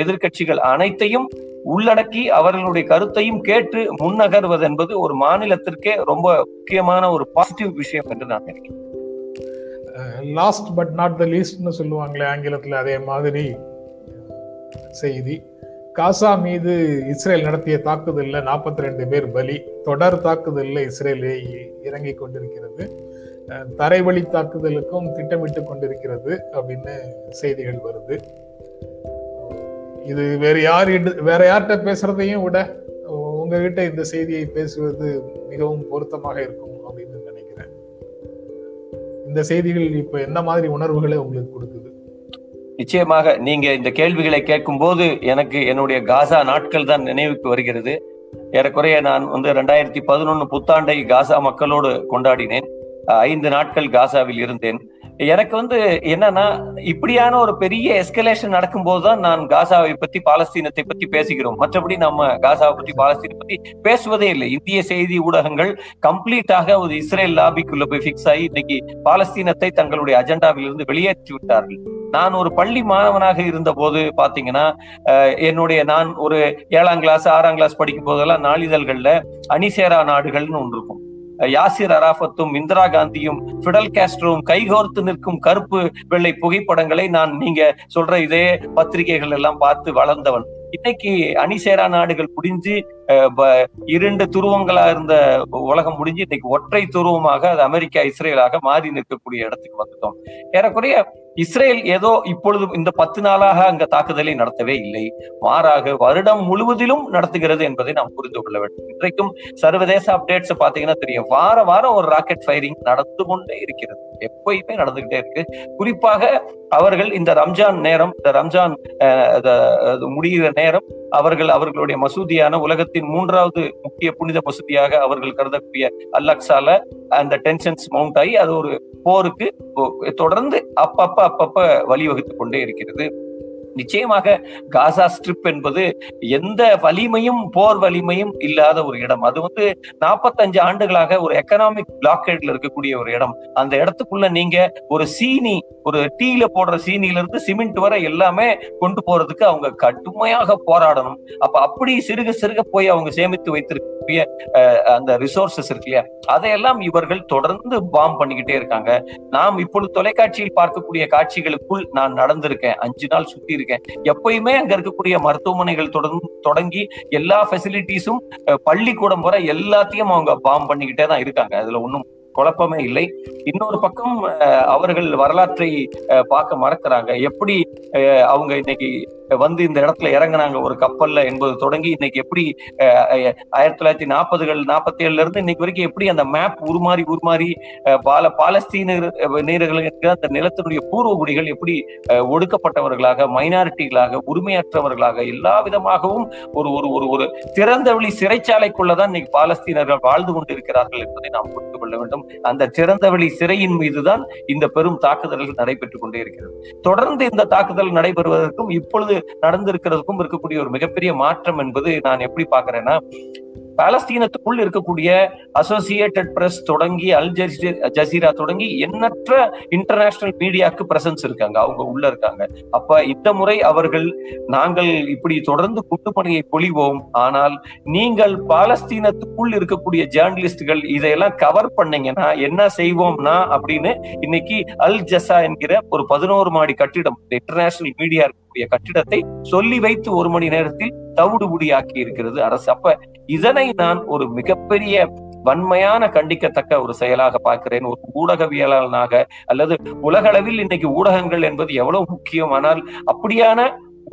எதிர்கட்சிகள் அனைத்தையும் உள்ளடக்கி அவர்களுடைய கருத்தையும் கேட்டு முன்னகர்வது என்பது ஒரு மாநிலத்திற்கே ரொம்ப முக்கியமான ஒரு பாசிட்டிவ் விஷயம் என்று நான் நினைக்கிறேன். லாஸ்ட் பட் நாட் த லீஸ்ட்னு சொல்லுவாங்களே ஆங்கிலத்தில் அதே மாதிரி செய்தி. காசா மீது இஸ்ரேல் நடத்திய தாக்குதலில் நாற்பத்தி ரெண்டு பேர் பலி. தொடர் தாக்குதலில் இஸ்ரேல் இறங்கி கொண்டிருக்கிறது. தரைவழி தாக்குதலுக்கும் திட்டமிட்டு கொண்டிருக்கிறது அப்படின்னு செய்திகள் வருது. இது வேற யார் வேற யார்கிட்ட பேசுறதையும் விட உங்ககிட்ட இந்த செய்தியை பேசுவது மிகவும் பொருத்தமாக இருக்கும். இந்த செய்திகள் இப்ப எந்த மாதிரி உணர்வுகளை உங்களுக்கு கொடுக்குது? நிச்சயமாக நீங்க இந்த கேள்விகளை கேட்கும் போது எனக்கு என்னுடைய காசா நாட்கள் தான் நினைவுக்கு வருகிறது. ஏறக்குறைய நான் வந்து ரெண்டாயிரத்தி பதினொன்னு புத்தாண்டை காசா மக்களோடு கொண்டாடினேன். ஐந்து நாட்கள் காசாவில் இருந்தேன். எனக்கு வந்து என்னன்னா இப்படியான ஒரு பெரிய எஸ்கலேஷன் நடக்கும்போது தான் நான் காசாவை பத்தி பாலஸ்தீனத்தை பத்தி பேசுகிறோம். மற்றபடி நம்ம காசாவை பத்தி பாலஸ்தீனை பத்தி பேசுவதே இல்லை. இந்திய செய்தி ஊடகங்கள் கம்ப்ளீட்டாக ஒரு இஸ்ரேல் லாபிக்குள்ள போய் பிக்ஸ் ஆகி இன்னைக்கு பாலஸ்தீனத்தை தங்களுடைய அஜெண்டாவிலிருந்து வெளியேற்றி விட்டார்கள். நான் ஒரு பள்ளி மாணவனாக இருந்த போது பாத்தீங்கன்னா என்னுடைய நான் ஒரு ஏழாம் கிளாஸ் ஆறாம் கிளாஸ் படிக்கும் போதெல்லாம் நாளிதழ்கள்ல அணிசேரா நாடுகள்னு ஒன்று இருக்கும். யாசிர் அராஃபத்தும் இந்திரா காந்தியும் பிடல் காஸ்ட்ரோவும் கைகோர்த்து நிற்கும் கருப்பு வெள்ளை புகைப்படங்களை நான் நீங்க சொல்ற இதே பத்திரிகைகள் எல்லாம் பார்த்து வளர்ந்தவன். இன்னைக்கு அணிசேரா நாடுகள் முடிஞ்சு இரண்டு துருவங்களா இருந்த உலகம் முடிஞ்சு இன்னைக்கு ஒற்றை துருவமாக அது அமெரிக்கா இஸ்ரேலாக மாறி நிற்கக்கூடிய இடத்துக்கு வந்துட்டோம். ஏறக்குறைய இஸ்ரேல் ஏதோ இப்பொழுது இந்த பத்து நாளாக அங்க தாக்குதலை நடத்தவே இல்லை. மாறாக வருடம் முழுவதிலும் நடத்துகிறது என்பதை நாம் புரிந்து கொள்ள வேண்டும். இன்றைக்கும் சர்வதேச அப்டேட்ஸ் பாத்தீங்கன்னா தெரியும். வார வாரம் ஒரு ராக்கெட் ஃபைரிங் நடந்து கொண்டே இருக்கிறது. எப்பயுமே நடந்துகிட்டே இருக்கு. குறிப்பாக அவர்கள் இந்த ரம்ஜான் நேரம் இந்த ரம்ஜான் முடிகிற நேரம் அவர்கள் அவர்களுடைய மசூதியான உலகத்தின் மூன்றாவது முக்கிய புனித மசூதியாக அவர்கள் கருதக்கூடிய அல்லக்ஸால அந்த டென்ஷன்ஸ் மவுண்ட் ஆகி அது ஒரு போருக்கு தொடர்ந்து அப்பப்ப அப்பப்ப வழிவகுத்து கொண்டே இருக்கிறது. நிச்சயமாக காசா ஸ்ட்ரிப் என்பது எந்த வலிமையும் போர் வலிமையும் இல்லாத ஒரு இடம். அது வந்து நாற்பத்தஞ்சு ஆண்டுகளாக ஒரு எக்கனாமிக் பிளாக்கேட்ல இருக்கக்கூடிய ஒரு இடம். அந்த இடத்துக்குள்ள நீங்க ஒரு சீனி ஒரு டீல போடுற சீனில இருந்து சிமெண்ட் வரை எல்லாமே கொண்டு போறதுக்கு அவங்க கடுமையாக போராடணும். அப்ப அப்படி சிறுக சிறுக போய் அவங்க சேமித்து வைத்திருக்கக்கூடிய அந்த ரிசோர்சஸ் இருக்கு இல்லையா? அதையெல்லாம் இவர்கள் தொடர்ந்து பாம் பண்ணிக்கிட்டே இருக்காங்க. நாம் இப்பொழுது தொலைக்காட்சியில் பார்க்கக்கூடிய காட்சிகளுக்குள் நான் நடந்திருக்கேன். அஞ்சு நாள் சுத்தி இருக்கேன். எப்பயுமே அங்க இருக்கக்கூடிய மருத்துவமனைகள் தொடங்கி எல்லா ஃபெசிலிட்டிஸும் பள்ளிக்கூடம் வர எல்லாத்தையும் அவங்க பாம் பண்ணிக்கிட்டே தான் இருக்காங்க. அதுல ஒன்றும் குழப்பமே இல்லை. இன்னொரு பக்கம் அவர்கள் வரலாற்றை பார்க்க மறக்கிறாங்க. எப்படி அவங்க இன்னைக்கு வந்து இந்த இடத்துல இறங்கினாங்க. ஒரு கப்பல்ல என்பது தொடங்கி இன்னைக்கு எப்படி ஆயிரத்தி தொள்ளாயிரத்தி நாற்பதுகள் நாற்பத்தி ஏழுல இருந்து இன்னைக்கு வரைக்கும் எப்படி அந்த மேப் உருமாறி உருமாறி பால பாலஸ்தீன நீரர்களுக்கு அந்த நிலத்தினுடைய பூர்வ குடிகள் எப்படி ஒடுக்கப்பட்டவர்களாக மைனாரிட்டிகளாக உரிமையற்றவர்களாக எல்லா விதமாகவும் ஒரு ஒரு ஒரு ஒரு திறந்த வெளி சிறைச்சாலைக்குள்ளதான் இன்னைக்கு பாலஸ்தீனர்கள் வாழ்ந்து கொண்டிருக்கிறார்கள் என்பதை நாம் புரிந்து கொள்ள வேண்டும். அந்த திறந்தவெளி சிறையின் மீதுதான் இந்த பெரும் தாக்குதல்கள் நடைபெற்றுக் கொண்டே இருக்கிறது. தொடர்ந்து இந்த தாக்குதல் நடைபெறுவதற்கும் இப்பொழுது நடந்திருக்கிறதுக்கும் இருக்கக்கூடிய ஒரு மிகப்பெரிய மாற்றம் என்பது நான் எப்படி பாக்குறேன்னா பாலஸ்தீனத்துக்குள் இருக்கக்கூடிய அசோசியேட்டட் பிரஸ் தொடங்கி அல் ஜசீரா தொடங்கி எண்ணற்ற இன்டர்நேஷனல் மீடியாவுக்கு பிரசன்ஸ் இருக்காங்க. அவங்க உள்ள இருக்காங்க. அப்ப இந்த முறை அவர்கள் நாங்கள் இப்படி தொடர்ந்து குட்டுப்பணியை பொழிவோம். ஆனால் நீங்கள் பாலஸ்தீனத்துக்குள் இருக்கக்கூடிய ஜேர்னலிஸ்டுகள் இதையெல்லாம் கவர் பண்ணீங்கன்னா என்ன செய்வோம்னா அப்படின்னு இன்னைக்கு அல் ஜசா என்கிற ஒரு பதினோரு மாடி கட்டிடம் இன்டர்நேஷனல் மீடியா இருக்கு இருக்கக்கூடிய கட்டிடத்தை சொல்லி வைத்து ஒரு மணி நேரத்தில் தவிடுபுடியாக்கி இருக்கிறது அரசு. அப்ப இதனை நான் ஒரு மிகப்பெரிய வன்மையான கண்டிக்கத்தக்க ஒரு செயலாக பார்க்கிறேன். ஒரு ஊடகவியலாளனாக அல்லது உலகளவில் இன்னைக்கு ஊடகங்கள் என்பது எவ்வளவு முக்கியம். ஆனால் அப்படியான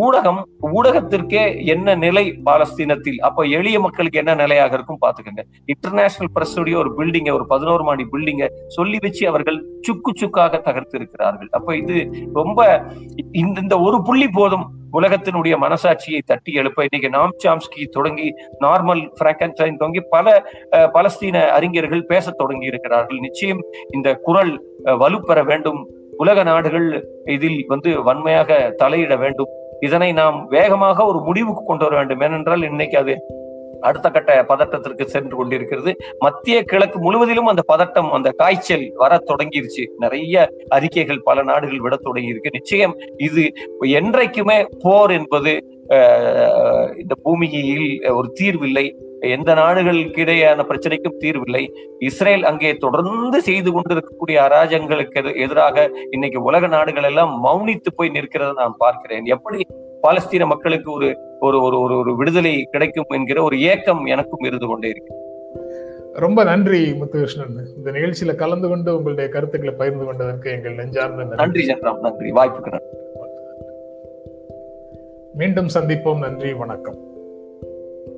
ஊடகம் ஊடகத்திற்கே என்ன நிலை பாலஸ்தீனத்தில்? அப்ப எளிய மக்களுக்கு என்ன நிலையாக இருக்கும் பாத்துக்கோங்க இன்டர்நேஷனல் பிரஸ்ஸுடைய ஒரு பில்டிங்க ஒரு பதினோரு மாடி பில்டிங்க சொல்லி வச்சு அவர்கள் சுக்கு சுக்காக தகர்த்து இருக்கிறார்கள் அப்ப இது ரொம்ப இந்த இந்த ஒரு புள்ளி போதும் உலகத்தினுடைய மனசாட்சியை தட்டி எழுப்ப. இன்னைக்கு நாம் சாம்ஸ்கி தொடங்கி நார்மல் பிராங்கன்ஸ்டைன் தொடங்கி பல பலஸ்தீன அறிஞர்கள் பேச தொடங்கி இருக்கிறார்கள். நிச்சயம் இந்த குரல் வலுப்பெற வேண்டும். உலக நாடுகள் இதில் வந்து வன்மையாக தலையிட வேண்டும். இதனை நாம் வேகமாக ஒரு முடிவுக்கு கொண்டு வர வேண்டும். ஏனென்றால் இன்னைக்கு அது அடுத்த கட்ட பதட்டத்திற்கு சென்று கொண்டிருக்கிறது. மத்திய கிழக்கு முழுவதிலும் அந்த பதட்டம் அந்த காய்ச்சல் வர தொடங்கிருச்சு. நிறைய அறிக்கைகள் பல நாடுகள் விட தொடங்கி இருக்கு நிச்சயம் இது என்றைக்குமே போர் என்பது இந்த பூமியில் ஒரு தீர்வில்லை. எந்த நாடுகளுக்கு இடையான பிரச்சனைக்கும் தீர்வில்லை. இஸ்ரேல் அங்கே தொடர்ந்து செய்து கொண்டிருக்கக்கூடிய அராஜங்களுக்கு எதிராக இன்னைக்கு உலக நாடுகள் எல்லாம் மௌனித்து போய் நிற்கிறத நான் பார்க்கிறேன். எப்படி பாலஸ்தீன மக்களுக்கு ஒரு ஒரு ஒரு ஒரு ஒரு விடுதலை கிடைக்கும் என்கிற ஒரு ஏக்கம் எனக்கும் இருந்து கொண்டே இருக்கு. ரொம்ப நன்றி முத்துகிருஷ்ணன். இந்த நிகழ்ச்சியில கலந்து கொண்டு உங்களுடைய கருத்துக்களை பகிர்ந்து கொண்டதற்கு எங்கள் நெஞ்சார்ந்த நன்றி. ஜென்ராம் நன்றி. வாய்ப்புக்கு மீண்டும் சந்திப்போம். நன்றி வணக்கம்.